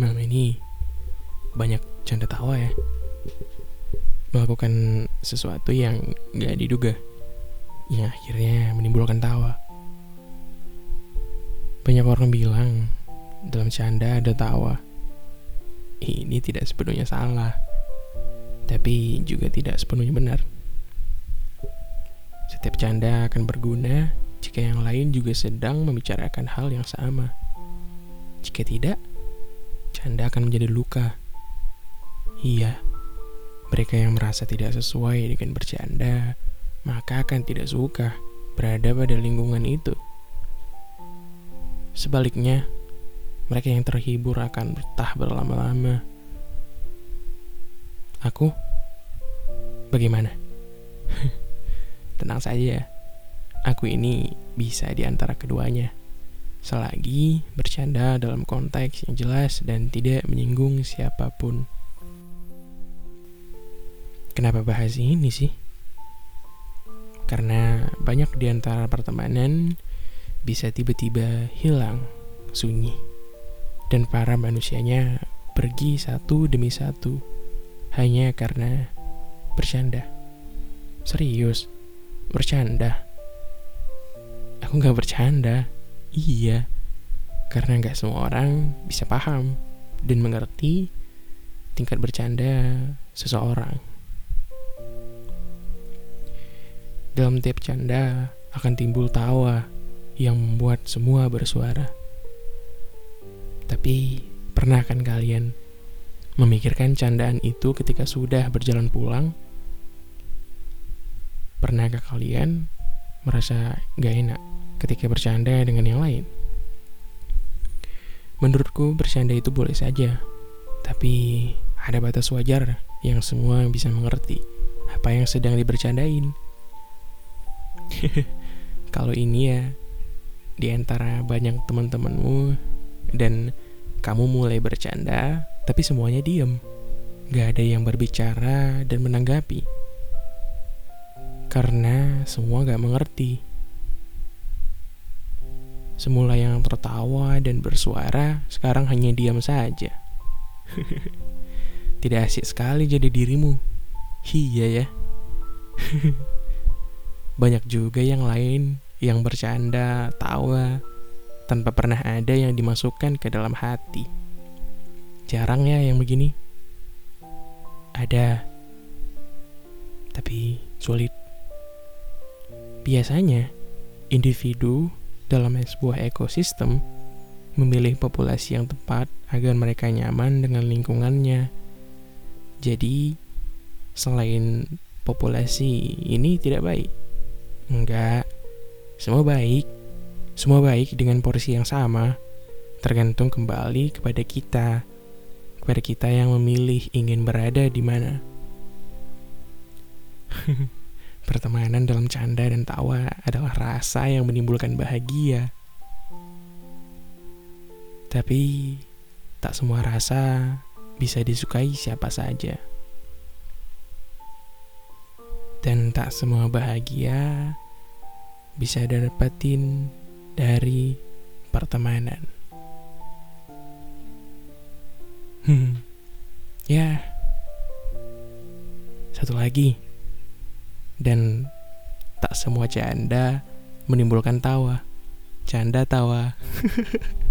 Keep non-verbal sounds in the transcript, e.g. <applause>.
Malam ini banyak canda tawa ya. Melakukan sesuatu yang gak diduga. Yang akhirnya menimbulkan tawa. Banyak orang bilang dalam canda ada tawa. Ini tidak sepenuhnya salah. Tapi juga tidak sepenuhnya benar. Setiap canda akan berguna jika yang lain juga sedang membicarakan hal yang sama. Jika tidak, canda akan menjadi luka. Iya, mereka yang merasa tidak sesuai dengan bercanda, maka akan tidak suka berada pada lingkungan itu. Sebaliknya, mereka yang terhibur akan betah berlama-lama. Aku, bagaimana? <laughs> Tenang saja, aku ini bisa di antara keduanya selagi bercanda dalam konteks yang jelas dan tidak menyinggung siapa pun. Kenapa bahas ini sih? Karena banyak di antara pertemanan bisa tiba-tiba hilang, sunyi, dan para manusianya pergi satu demi satu hanya karena bercanda. Serius, bercanda. Aku gak bercanda. Iya, karena nggak semua orang bisa paham dan mengerti tingkat bercanda seseorang. Dalam tiap canda akan timbul tawa yang membuat semua bersuara. Tapi, pernah kan kalian memikirkan candaan itu ketika sudah berjalan pulang? Pernahkah kalian merasa gak enak ketika bercanda dengan yang lain. Menurutku bercanda itu boleh saja, tapi ada batas wajar yang semua bisa mengerti apa yang sedang dibercandain. <laughs> Kalau ini ya, di antara banyak teman-temanmu dan kamu mulai bercanda, tapi semuanya diem. Gak ada yang berbicara dan menanggapi. Karena semua gak mengerti Semula yang tertawa dan bersuara, sekarang hanya diam saja. <laughs> Tidak asik sekali jadi dirimu. Iya ya. <laughs> Banyak juga yang lain yang bercanda, tawa, tanpa pernah ada yang dimasukkan ke dalam hati. Jarang ya yang begini. Ada, tapi sulit. Biasanya, individu dalam sebuah ekosistem, memilih populasi yang tepat agar mereka nyaman dengan lingkungannya. Jadi, selain populasi ini tidak baik, enggak, semua baik. Semua baik dengan porsi yang sama, tergantung kembali kepada kita, kepada kita yang memilih ingin berada di mana. <laughs> Pertemanan dalam canda dan tawa adalah rasa yang menimbulkan bahagia. Tapi tak semua rasa bisa disukai siapa saja. Dan tak semua bahagia bisa dapetin dari pertemanan. Hmm. Ya. Satu lagi dan tak semua canda menimbulkan tawa. Canda tawa. <laughs>